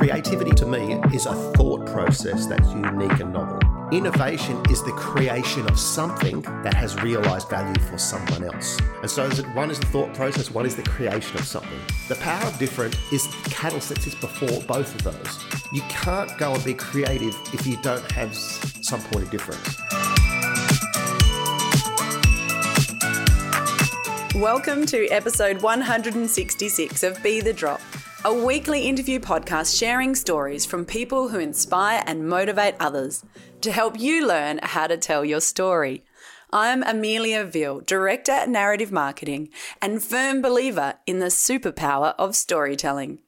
Creativity to me is a thought process that's unique and novel. Innovation is the creation of something that has realized value for someone else. And so one is the thought process, one is the creation of something. The power of different is the catalyst that sits before both of those. You can't go and be creative if you don't have some point of difference. Welcome to episode 166 of Be the Drop a weekly interview podcast sharing stories from people who inspire and motivate others to help you learn how to tell your story. I'm Amelia Veal, Director at Narrative Marketing and firm believer in the superpower of storytelling.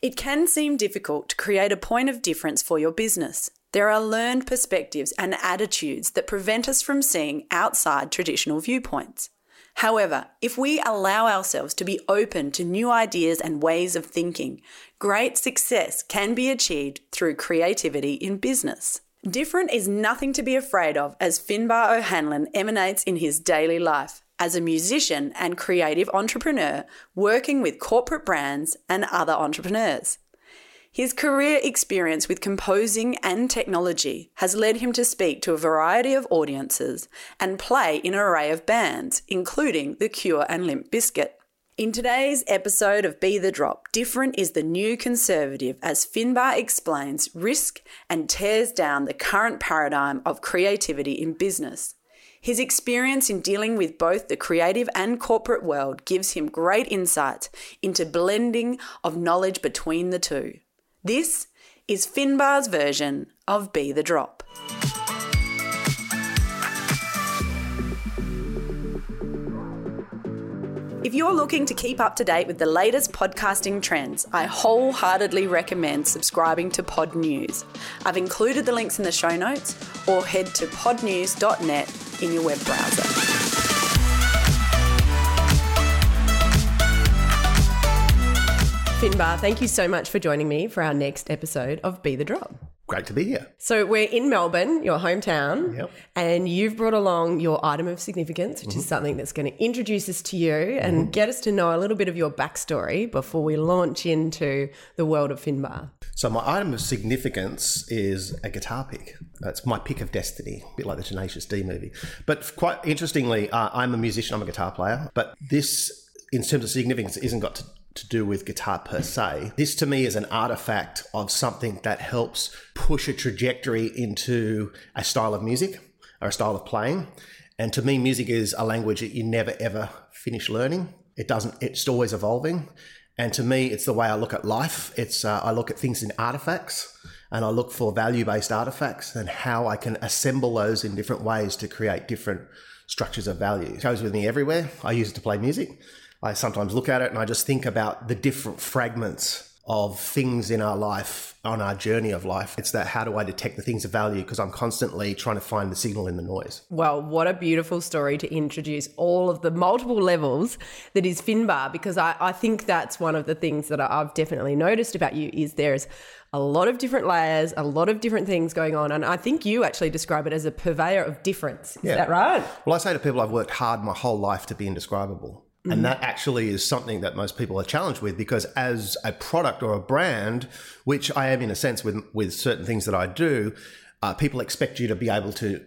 It can seem difficult to create a point of difference for your business. There are learned perspectives and attitudes that prevent us from seeing outside traditional viewpoints. However, if we allow ourselves to be open to new ideas and ways of thinking, great success can be achieved through creativity in business. Different is nothing to be afraid of as Finbar O'Hanlon emanates in his daily life as a musician and creative entrepreneur working with corporate brands and other entrepreneurs. His career experience with composing and technology has led him to speak to a variety of audiences and play in an array of bands, including The Cure and Limp Bizkit. In today's episode of Be the Drop, different is the new conservative as Finbar explains risk and tears down the current paradigm of creativity in business. His experience in dealing with both the creative and corporate world gives him great insight into blending of knowledge between the two. This is Finbar's version of Be the Drop. If you're looking to keep up to date with the latest podcasting trends, I wholeheartedly recommend subscribing to Pod News. I've included the links in the show notes or head to podnews.net in your web browser. Finbar, thank you so much for joining me for our next episode of Be the Drop. Great to be here. So we're in Melbourne, your hometown, yep. and you've brought along your item of significance, which mm-hmm. is something that's going to introduce us to you and mm-hmm. get us to know a little bit of your backstory before we launch into the world of Finbar. So my item of significance is a guitar pick. It's my pick of destiny, a bit like the Tenacious D movie. But quite interestingly, uh, I'm a musician, I'm a guitar player, but this in terms of significance, isn't got to to do with guitar per se. This to me is an artifact of something that helps push a trajectory into a style of music or a style of playing. And to me, music is a language that you never ever finish learning. It doesn't, it's always evolving. And to me, it's the way I look at life. It's, uh, I look at things in artifacts and I look for value based artifacts and how I can assemble those in different ways to create different structures of value. It goes with me everywhere. I use it to play music. I sometimes look at it and I just think about the different fragments of things in our life, on our journey of life. It's that how do I detect the things of value? Because I'm constantly trying to find the signal in the noise. Well, what a beautiful story to introduce all of the multiple levels that is Finbar, because I, I think that's one of the things that I've definitely noticed about you is there's a lot of different layers, a lot of different things going on. And I think you actually describe it as a purveyor of difference. Is yeah. that right? Well, I say to people, I've worked hard my whole life to be indescribable. Mm-hmm. And that actually is something that most people are challenged with because as a product or a brand, which I am in a sense with with certain things that I do, uh, people expect you to be able to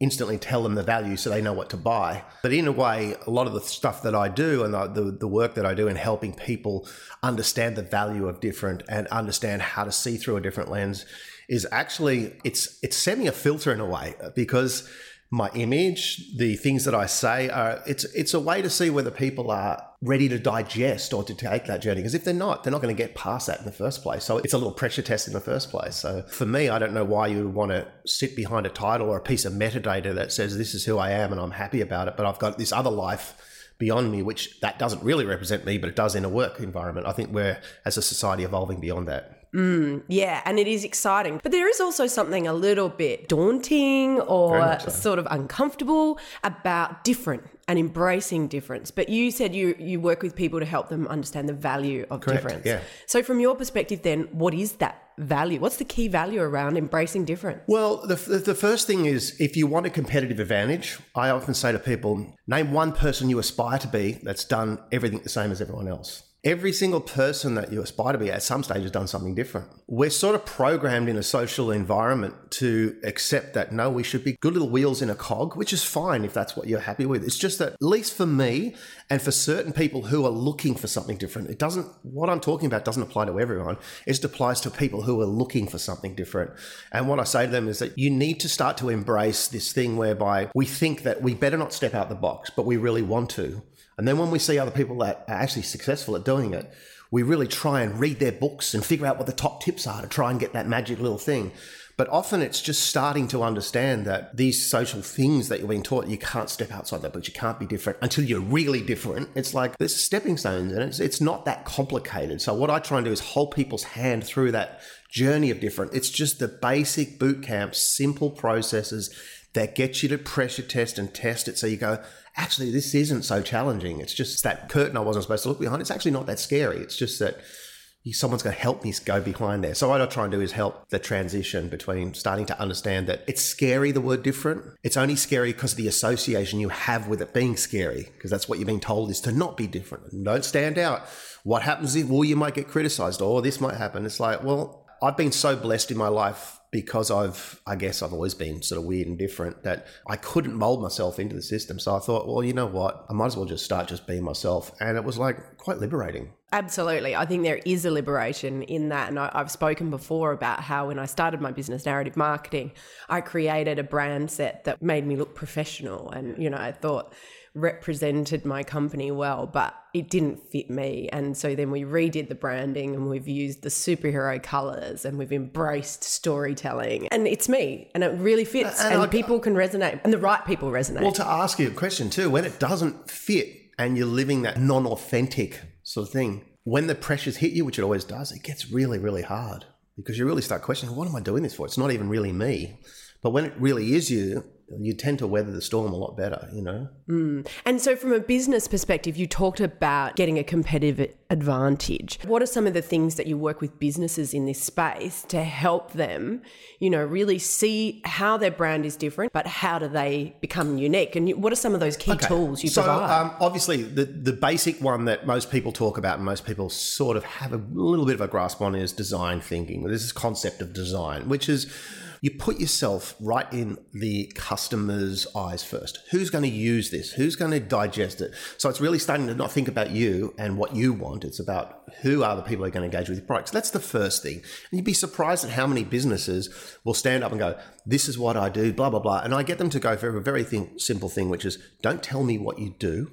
instantly tell them the value so they know what to buy. But in a way, a lot of the stuff that I do and the, the, the, work that I do in helping people understand the value of different and understand how to see through a different lens is actually it's it's semi a filter in a way because my image, the things that I say are it's it's a way to see whether people are ready to digest or to take that journey. Because if they're not, they're not going to get past that in the first place. So it's a little pressure test in the first place. So for me, I don't know why you would want to sit behind a title or a piece of metadata that says this is who I am and I'm happy about it, but I've got this other life beyond me, which that doesn't really represent me, but it does in a work environment. I think we're as a society evolving beyond that. Mm, yeah, and it is exciting. But there is also something a little bit daunting or so. sort of uncomfortable about different and embracing difference. But you said you you work with people to help them understand the value of Correct, difference. Yeah. So from your perspective then, what is that value? What's the key value around embracing difference? Well, the, the first thing is if you want a competitive advantage, I often say to people, name one person you aspire to be that's done everything the same as everyone else every single person that you aspire to be at some stage has done something different. We're sort of programmed in a social environment to accept that no, we should be good little wheels in a cog, which is fine if that's what you're happy with. It's just that, at least for me and for certain people who are looking for something different, it doesn't, what I'm talking about doesn't apply to everyone. It applies to people who are looking for something different. And what I say to them is that you need to start to embrace this thing whereby we think that we better not step out the box, but we really want to. And then when we see other people that are actually successful at doing it, we really try and read their books and figure out what the top tips are to try and get that magic little thing. But often it's just starting to understand that these social things that you're being taught, you can't step outside that box, you can't be different until you're really different. It's like there's stepping stones and it's, it's not that complicated. So what I try and do is hold people's hand through that journey of different. It's just the basic boot camp, simple processes that gets you to pressure test and test it. So you go, actually, this isn't so challenging. It's just that curtain I wasn't supposed to look behind. It's actually not that scary. It's just that someone's going to help me go behind there. So what I try and do is help the transition between starting to understand that it's scary, the word different. It's only scary because of the association you have with it being scary, because that's what you're being told is to not be different. Don't stand out. What happens if, well, you might get criticized or this might happen. It's like, well, I've been so blessed in my life because I've, I guess I've always been sort of weird and different that I couldn't mold myself into the system. So I thought, well, you know what? I might as well just start just being myself. And it was like quite liberating. Absolutely. I think there is a liberation in that. And I, have spoken before about how when I started my business, narrative marketing, I created a brand set that made me look professional. And, you know, I thought, represented my company well, but it didn't fit me. And so then we redid the branding and we've used the superhero colors and we've embraced storytelling. And it's me and it really fits. And, and I, people can resonate and the right people resonate. Well, to ask you a question too, when it doesn't fit and you're living that non authentic sort of thing, when the pressures hit you, which it always does, it gets really, really hard because you really start questioning, what am I doing this for? It's not even really me. But when it really is you, you tend to weather the storm a lot better, you know? Mm. And so, from a business perspective, you talked about getting a competitive advantage. What are some of the things that you work with businesses in this space to help them, you know, really see how their brand is different, but how do they become unique? And what are some of those key okay. tools you so, provide? Um, obviously, the, the basic one that most people talk about and most people sort of have a little bit of a grasp on is design thinking. This is concept of design, which is you put yourself right in the customer's eyes first. Who's going to use this? Who's going to digest it? So it's really starting to not think about you and what you want. It's about who are the people who are going to engage with your products. That's the first thing. And you'd be surprised at how many businesses will stand up and go, This is what I do, blah, blah, blah. And I get them to go for a very thing, simple thing, which is don't tell me what you do,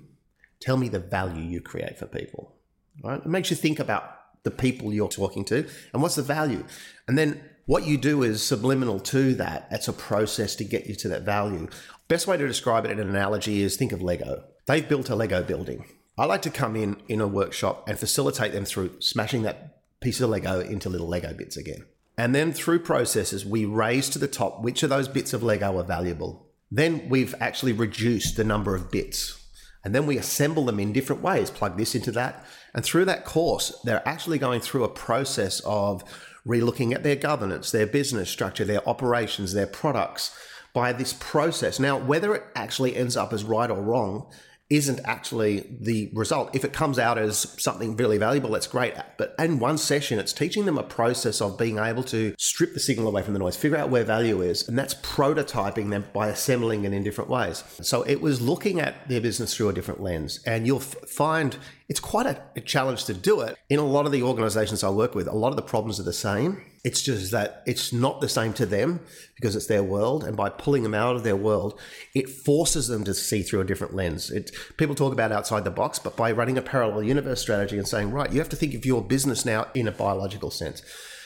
tell me the value you create for people. Right? It makes you think about the people you're talking to and what's the value. And then what you do is subliminal to that. It's a process to get you to that value. Best way to describe it in an analogy is think of Lego. They've built a Lego building. I like to come in in a workshop and facilitate them through smashing that piece of Lego into little Lego bits again. And then through processes, we raise to the top which of those bits of Lego are valuable. Then we've actually reduced the number of bits. And then we assemble them in different ways, plug this into that. And through that course, they're actually going through a process of relooking at their governance, their business structure, their operations, their products by this process. Now, whether it actually ends up as right or wrong isn't actually the result. If it comes out as something really valuable, that's great. But in one session, it's teaching them a process of being able to strip the signal away from the noise, figure out where value is, and that's prototyping them by assembling it in different ways. So it was looking at their business through a different lens. And you'll find it's quite a challenge to do it. In a lot of the organizations I work with, a lot of the problems are the same it's just that it's not the same to them because it's their world. And by pulling them out of their world, it forces them to see through a different lens. It, people talk about outside the box, but by running a parallel universe strategy and saying, right, you have to think of your business now in a biological sense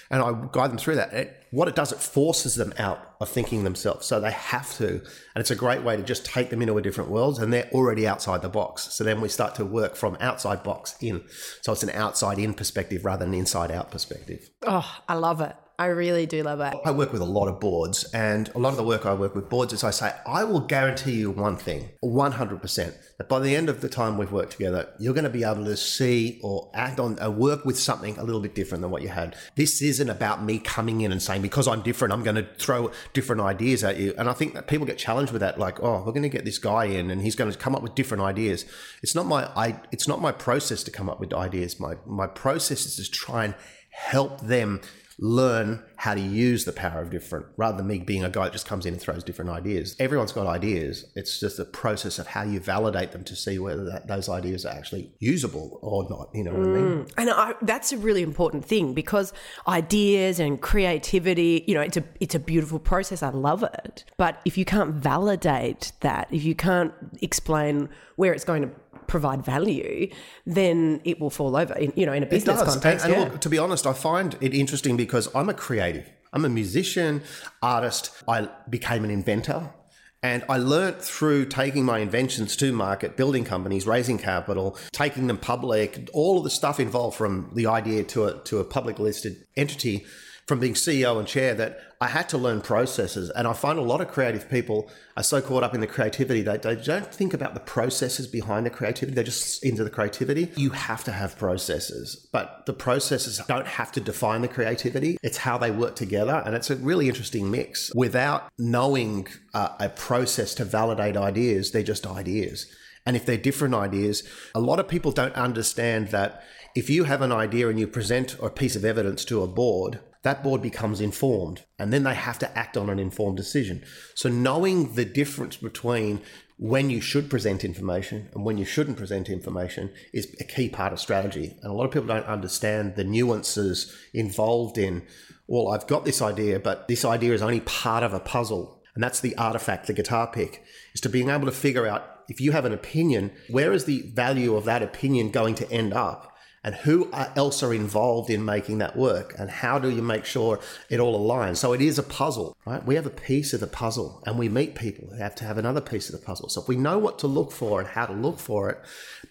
and I guide them through that. It, what it does, it forces them out of thinking themselves. So they have to. And it's a great way to just take them into a different world and they're already outside the box. So then we start to work from outside box in. So it's an outside in perspective rather than inside out perspective. Oh, I love it. I really do love it. I work with a lot of boards, and a lot of the work I work with boards is I say, I will guarantee you one thing 100% that by the end of the time we've worked together, you're going to be able to see or act on or work with something a little bit different than what you had. This isn't about me coming in and saying, because I'm different, I'm going to throw different ideas at you. And I think that people get challenged with that, like, oh, we're going to get this guy in and he's going to come up with different ideas. It's not my, I, it's not my process to come up with ideas. My, my process is to try and help them learn how to use the power of different rather than me being a guy that just comes in and throws different ideas. Everyone's got ideas. It's just the process of how you validate them to see whether that, those ideas are actually usable or not. You know what mm. I mean? And I, that's a really important thing because ideas and creativity, you know, it's a it's a beautiful process. I love it. But if you can't validate that, if you can't explain where it's going to provide value, then it will fall over. In, you know, in a business context. And, and yeah. look, to be honest, I find it interesting because I'm a creative. I'm a musician, artist. I became an inventor. And I learnt through taking my inventions to market, building companies, raising capital, taking them public, all of the stuff involved from the idea to a, to a public listed entity from being CEO and chair that I had to learn processes. And I find a lot of creative people are so caught up in the creativity that they don't think about the processes behind the creativity. They're just into the creativity. You have to have processes, but the processes don't have to define the creativity. It's how they work together. And it's a really interesting mix. Without knowing uh, a process to validate ideas, they're just ideas. And if they're different ideas, a lot of people don't understand that if you have an idea and you present a piece of evidence to a board, that board becomes informed and then they have to act on an informed decision. So, knowing the difference between when you should present information and when you shouldn't present information is a key part of strategy. And a lot of people don't understand the nuances involved in, well, I've got this idea, but this idea is only part of a puzzle. And that's the artifact, the guitar pick, is to being able to figure out if you have an opinion, where is the value of that opinion going to end up? And who else are involved in making that work and how do you make sure it all aligns so it is a puzzle right we have a piece of the puzzle and we meet people who have to have another piece of the puzzle so if we know what to look for and how to look for it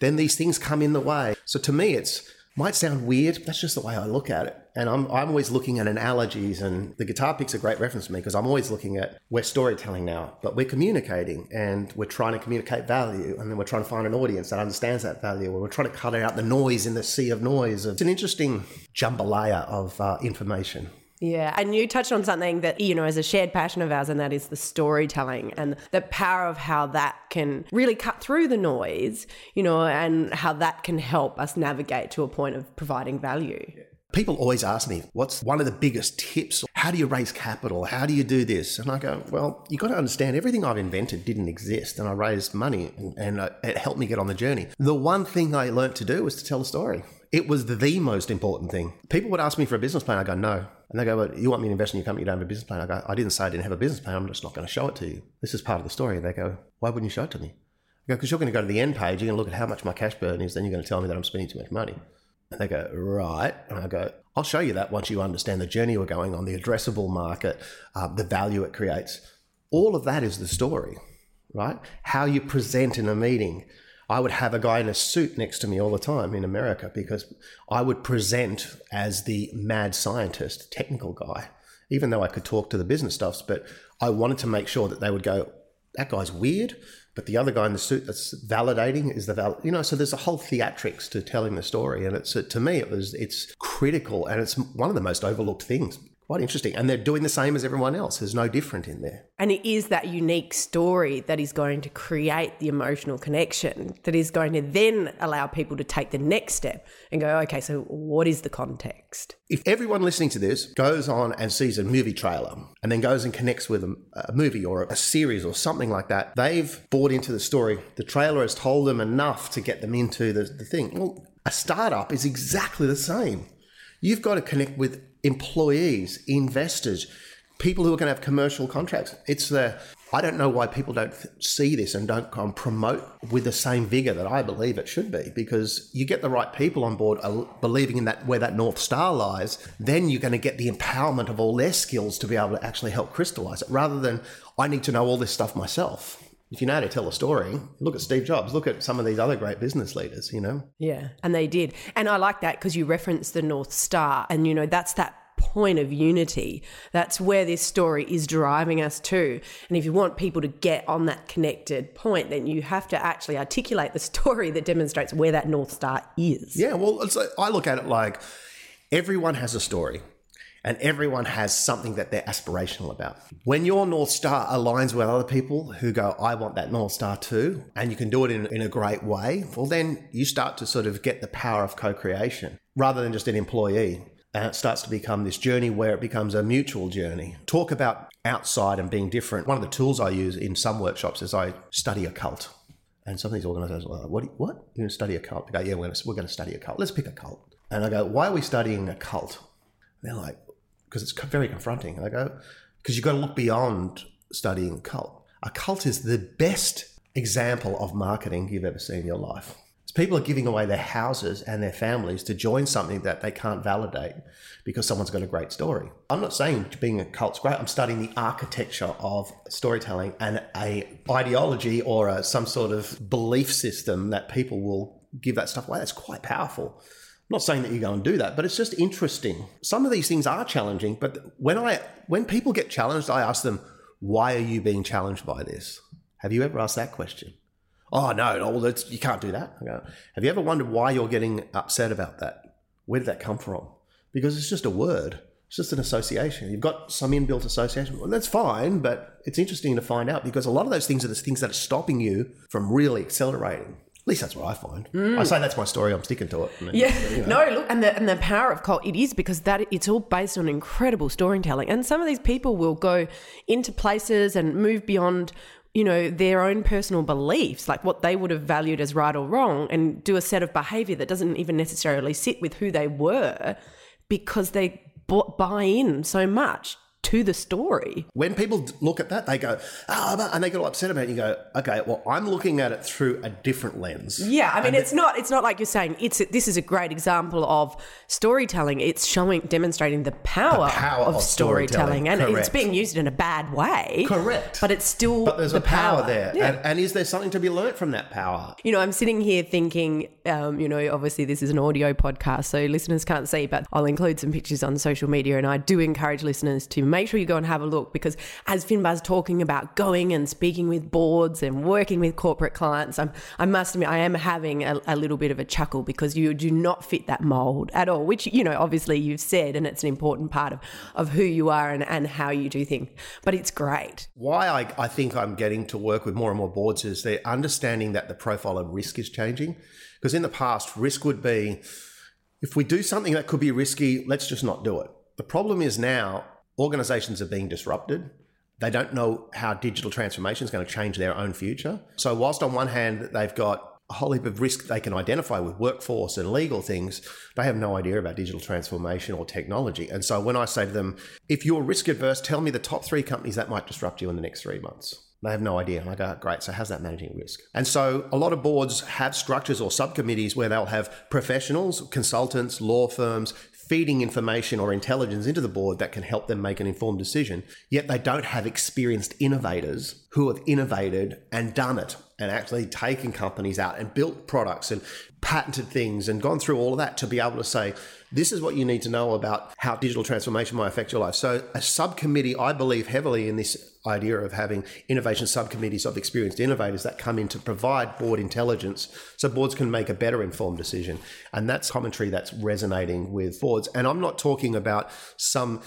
then these things come in the way so to me it's might sound weird. That's just the way I look at it. And I'm, I'm always looking at analogies, and the guitar pick's a great reference for me because I'm always looking at we're storytelling now, but we're communicating and we're trying to communicate value, and then we're trying to find an audience that understands that value, and we're trying to cut out the noise in the sea of noise. It's an interesting jambalaya of uh, information. Yeah. And you touched on something that, you know, is a shared passion of ours, and that is the storytelling and the power of how that can really cut through the noise, you know, and how that can help us navigate to a point of providing value. People always ask me, what's one of the biggest tips? How do you raise capital? How do you do this? And I go, well, you've got to understand everything I've invented didn't exist. And I raised money and, uh, it helped me get on the journey. The one thing I learned to do was to tell a story. It was the, the most important thing. People would ask me for a business plan. I go, no, and they go, well, you want me to invest in your company? You don't have a business plan. I go, I didn't say I didn't have a business plan. I'm just not going to show it to you. This is part of the story. And they go, why wouldn't you show it to me? I go, because you're going to go to the end page. You're going to look at how much my cash burn is. Then you're going to tell me that I'm spending too much money. And they go, right. And I go, I'll show you that once you understand the journey we're going on, the addressable market, uh, the value it creates. All of that is the story, right? How you present in a meeting, I would have a guy in a suit next to me all the time in America because I would present as the mad scientist, technical guy, even though I could talk to the business stuffs. But I wanted to make sure that they would go, that guy's weird, but the other guy in the suit that's validating is the val, you know. So there's a whole theatrics to telling the story, and it's to me it was it's critical, and it's one of the most overlooked things quite interesting. And they're doing the same as everyone else. There's no different in there. And it is that unique story that is going to create the emotional connection that is going to then allow people to take the next step and go, okay, so what is the context? If everyone listening to this goes on and sees a movie trailer and then goes and connects with a, a movie or a series or something like that, they've bought into the story. The trailer has told them enough to get them into the, the thing. Well, a startup is exactly the same. You've got to connect with employees, investors, people who are going to have commercial contracts. It's the I don't know why people don't see this and don't come promote with the same vigor that I believe it should be. Because you get the right people on board, uh, believing in that where that north star lies, then you're going to get the empowerment of all their skills to be able to actually help crystallize it, rather than I need to know all this stuff myself if you know how to tell a story, look at Steve Jobs, look at some of these other great business leaders, you know? Yeah, and they did. And I like that because you referenced the North Star, and, you know, that's that point of unity. That's where this story is driving us to. And if you want people to get on that connected point, then you have to actually articulate the story that demonstrates where that North Star is. Yeah, well, it's like, I look at it like everyone has a story and everyone has something that they're aspirational about. When your North Star aligns with other people who go, I want that North Star too, and you can do it in, in a great way, well, then you start to sort of get the power of co creation rather than just an employee. And it starts to become this journey where it becomes a mutual journey. Talk about outside and being different. One of the tools I use in some workshops is I study a cult. And some of these organizations are like, what? What? You're going to study a cult? I go, yeah, we're going, to, we're going to study a cult. Let's pick a cult. And I go, why are we studying a cult? And they're like, because it's very confronting. I go, because you've got to look beyond studying cult. A cult is the best example of marketing you've ever seen in your life. It's people are giving away their houses and their families to join something that they can't validate because someone's got a great story. I'm not saying being a cult's great. I'm studying the architecture of storytelling and a ideology or a, some sort of belief system that people will give that stuff away. That's quite powerful. Not saying that you go and do that, but it's just interesting. Some of these things are challenging, but when I when people get challenged, I ask them, "Why are you being challenged by this?" Have you ever asked that question? Oh no, no, you can't do that. Have you ever wondered why you're getting upset about that? Where did that come from? Because it's just a word. It's just an association. You've got some inbuilt association. Well, that's fine, but it's interesting to find out because a lot of those things are the things that are stopping you from really accelerating least that's what I find. Mm. I say that's my story. I'm sticking to it. yeah. You know. No, look, and the and the power of cult it is because that it's all based on incredible storytelling, and some of these people will go into places and move beyond. You know, their own personal beliefs, like what they would have valued as right or wrong, and do a set of behavior that doesn't even necessarily sit with who they were because they buy in so much to the story. When people look at that, they go, ah, and they get all upset about it. You go, okay, well, I'm looking at it through a different lens. Yeah, I mean, and it's not it's not like you're saying it's this is a great example of storytelling. It's showing demonstrating the power, the power of, of, storytelling, storytelling. and Correct. it's being used in a bad way. Correct, but it's still but there's the a power, power. there, yeah. and, and, is there something to be learnt from that power? You know, I'm sitting here thinking, um, you know, obviously this is an audio podcast, so listeners can't see, but I'll include some pictures on social media, and I do encourage listeners to make sure you go and have a look because as Finbar's talking about going and speaking with boards and working with corporate clients, I'm, I must admit I am having a, a little bit of a chuckle because you do not fit that mold at all, which, you know, obviously you've said, and it's an important part of, of who you are and, and how you do things. But it's great. Why I, I think I'm getting to work with more and more boards is they're understanding that the profile of risk is changing. Because in the past, risk would be if we do something that could be risky, let's just not do it. The problem is now organizations are being disrupted. They don't know how digital transformation is going to change their own future. So, whilst on one hand, they've got a whole heap of risk they can identify with workforce and legal things, they have no idea about digital transformation or technology. And so, when I say to them, if you're risk adverse, tell me the top three companies that might disrupt you in the next three months. They have no idea. And I go, great. So, how's that managing risk? And so, a lot of boards have structures or subcommittees where they'll have professionals, consultants, law firms, feeding information or intelligence into the board that can help them make an informed decision. Yet they don't have experienced innovators who have innovated and done it and actually taken companies out and built products and patented things and gone through all of that to be able to say, this is what you need to know about how digital transformation might affect your life. So, a subcommittee, I believe heavily in this idea of having innovation subcommittees of experienced innovators that come in to provide board intelligence so boards can make a better informed decision. And that's commentary that's resonating with boards. And I'm not talking about some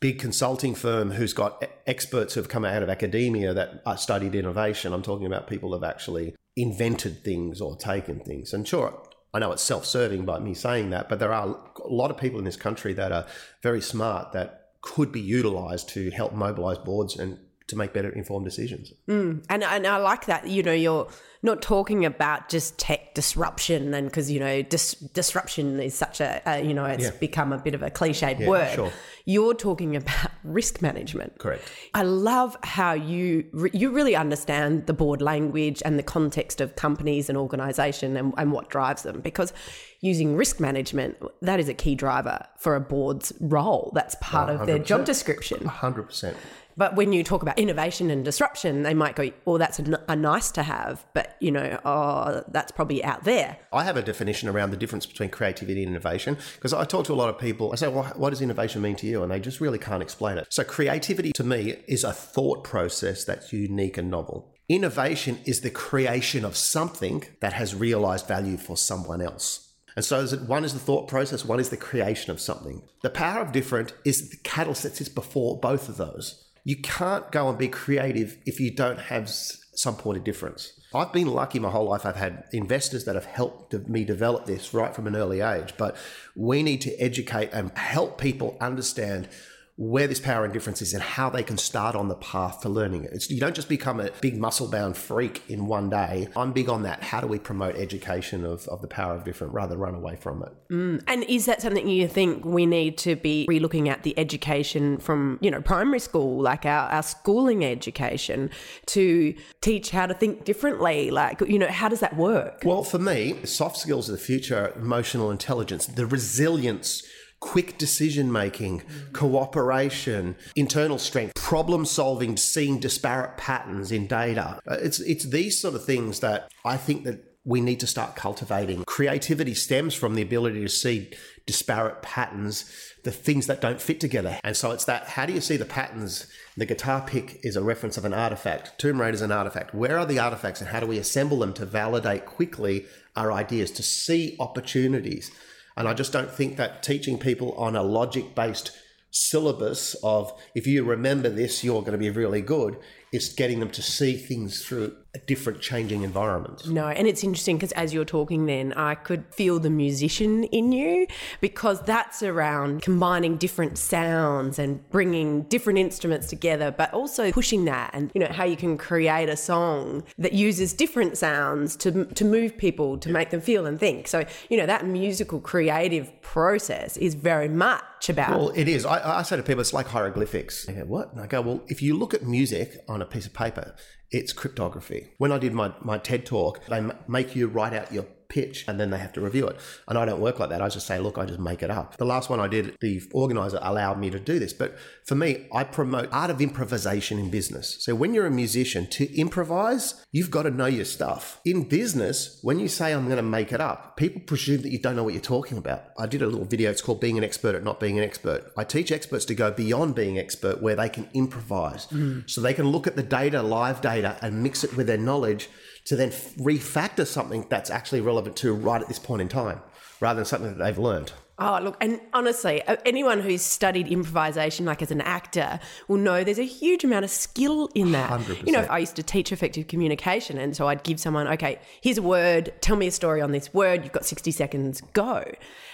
big consulting firm who's got experts who've come out of academia that uh, studied innovation. I'm talking about people who've actually invented things or taken things. And sure, I know it's self serving by me saying that, but there are a lot of people in this country that are very smart that could be utilized to help mobilize boards and to make better informed decisions. Mm. And, and I like that, you know, you're not talking about just tech disruption and because, you know, dis- disruption is such a, you know, it's yeah. become a bit of a cliched yeah, word. Sure. You're talking about risk management. Correct. I love how you, re- you really understand the board language and the context of companies and organization and, and what drives them because using risk management, that is a key driver for a board's role. That's part 100%. of their job description. 100%. But when you talk about innovation and disruption, they might go, "Oh, that's a, nice to have," but you know, oh, that's probably out there. I have a definition around the difference between creativity and innovation because I talk to a lot of people. I say, "Well, what does innovation mean to you?" And they just really can't explain it. So, creativity to me is a thought process that's unique and novel. Innovation is the creation of something that has realized value for someone else. And so is it, one is the thought process, one is the creation of something. The power of different is the catalyst that sits before both of those. You can't go and be creative if you don't have some point of difference. I've been lucky my whole life. I've had investors that have helped me develop this right from an early age. But we need to educate and help people understand where this power and difference is and how they can start on the path to learning it. It's, you don't just become a big muscle bound freak in one day. I'm big on that. How do we promote education of, of the power of different rather than run away from it? Mm. And is that something you think we need to be relooking at the education from, you know, primary school, like our, our schooling education, to teach how to think differently? Like, you know, how does that work? Well, for me, soft skills of the future, emotional intelligence, the resilience, quick decision making, cooperation, internal strength, problem solving, seeing disparate patterns in data. Uh, It's it's these sort of things that I think that we need to start cultivating. Creativity stems from the ability to see disparate patterns, the things that don't fit together. And so it's that how do you see the patterns? The guitar pick is a reference of an artifact. Tomb Raider is an artifact. Where are the artifacts and how do we assemble them to validate quickly our ideas, to see opportunities? And I just don't think that teaching people on a logic based syllabus of if you remember this, you're going to be really good is getting them to see things through a different changing environment. No, and it's interesting because as you're talking, then I could feel the musician in you because that's around combining different sounds and bringing different instruments together, but also pushing that and you know how you can create a song that uses different sounds to to move people to make them feel and think. So you know that musical creative process is very much about. Well, it is. I, I say to people, it's like hieroglyphics. They go, what? And I go, well, if you look at music on a piece of paper, it's cryptography. When I did my, my TED talk, they make you write out your pitch and then they have to review it. And I don't work like that. I just say, look, I just make it up. The last one I did, the organizer allowed me to do this. But for me, I promote art of improvisation in business. So when you're a musician, to improvise, you've got to know your stuff. In business, when you say I'm going to make it up, people presume that you don't know what you're talking about. I did a little video, it's called Being an Expert at Not Being an Expert. I teach experts to go beyond being expert where they can improvise. Mm. So they can look at the data, live data, and mix it with their knowledge to then refactor something that's actually relevant to right at this point in time, rather than something that they've learned. Oh, look, and honestly, anyone who's studied improvisation, like as an actor, will know there's a huge amount of skill in that. 100%. You know, I used to teach effective communication, and so I'd give someone, okay, here's a word, tell me a story on this word, you've got 60 seconds, go.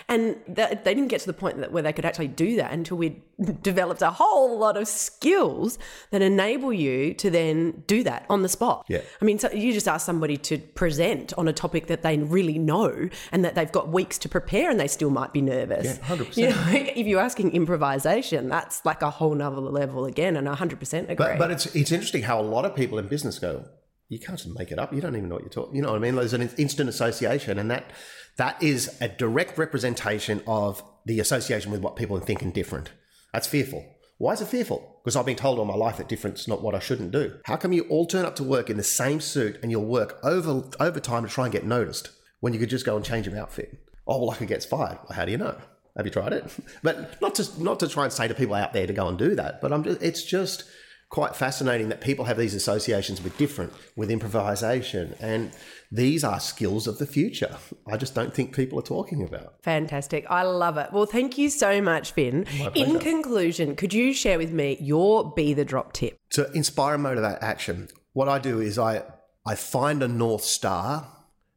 And that, they didn't get to the point that, where they could actually do that until we developed a whole lot of skills that enable you to then do that on the spot. Yeah. I mean, so you just ask somebody to present on a topic that they really know and that they've got weeks to prepare and they still might be nervous. Yeah, 100%. You know, if you're asking improvisation, that's like a whole nother level again, and I 100% agree. But, but it's it's interesting how a lot of people in business go, you can't just make it up. You don't even know what you're talking. You know what I mean? There's an instant association, and that that is a direct representation of the association with what people are thinking different. That's fearful. Why is it fearful? Because I've been told all my life that different's not what I shouldn't do. How come you all turn up to work in the same suit and you'll work over overtime to try and get noticed when you could just go and change your outfit? Oh well, I could get fired. Well, how do you know? Have you tried it? But not to not to try and say to people out there to go and do that. But I'm just, it's just quite fascinating that people have these associations with different, with improvisation, and these are skills of the future. I just don't think people are talking about. Fantastic. I love it. Well, thank you so much, Finn. In conclusion, could you share with me your Be the Drop tip? To inspire and motivate action, what I do is I I find a north star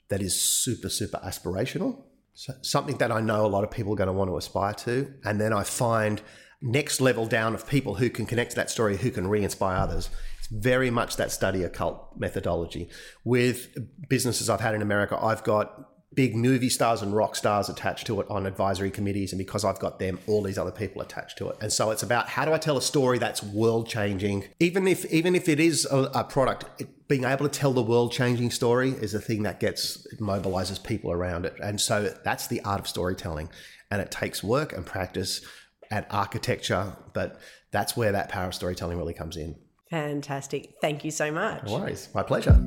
that is super super aspirational, so something that I know a lot of people are going to want to aspire to, and then I find next level down of people who can connect to that story, who can re-inspire others. It's very much that study occult methodology. With businesses I've had in America, I've got big movie stars and rock stars attached to it on advisory committees and because I've got them all these other people attached to it and so it's about how do I tell a story that's world changing even if even if it is a, a product it, being able to tell the world changing story is the thing that gets it mobilizes people around it and so that's the art of storytelling and it takes work and practice and architecture but that's where that power of storytelling really comes in. Fantastic. Thank you so much. No worries. My pleasure.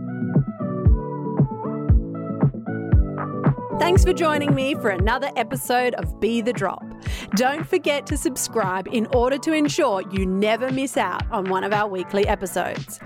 Thanks for joining me for another episode of Be the Drop. Don't forget to subscribe in order to ensure you never miss out on one of our weekly episodes.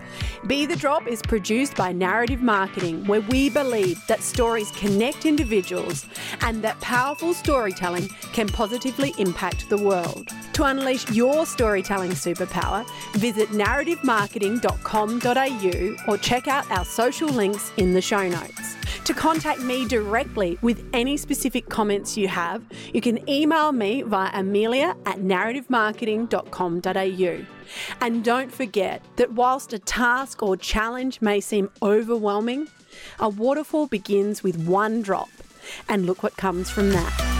Be the Drop is produced by Narrative Marketing, where we believe that stories connect individuals and that powerful storytelling can positively impact the world. To unleash your storytelling superpower, visit narrativemarketing.com.au or check out our social links in the show notes. To contact me directly with any specific comments you have, you can email me via amelia at narrativemarketing.com.au. And don't forget that whilst a task or challenge may seem overwhelming, a waterfall begins with one drop. And look what comes from that.